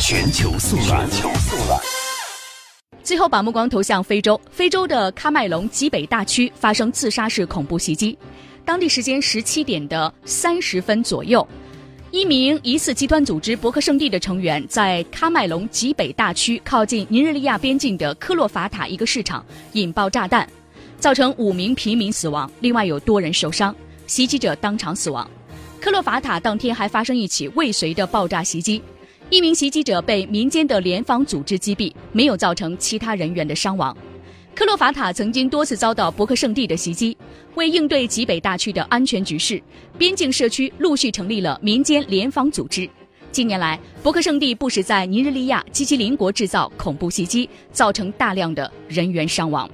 全球速览。全球速览。最后把目光投向非洲，非洲的喀麦隆极北大区发生自杀式恐怖袭击。当地时间十七点的三十分左右，一名疑似极端组织伯克圣地的成员在喀麦隆极北大区靠近尼日利亚边境的科洛法塔一个市场引爆炸弹，造成五名平民死亡，另外有多人受伤，袭击者当场死亡。科洛法塔当天还发生一起未遂的爆炸袭击，一名袭击者被民间的联防组织击毙，没有造成其他人员的伤亡。克洛法塔曾经多次遭到伯克圣地的袭击，为应对极北大区的安全局势，边境社区陆续成立了民间联防组织。近年来，伯克圣地不时在尼日利亚及其邻国制造恐怖袭击，造成大量的人员伤亡。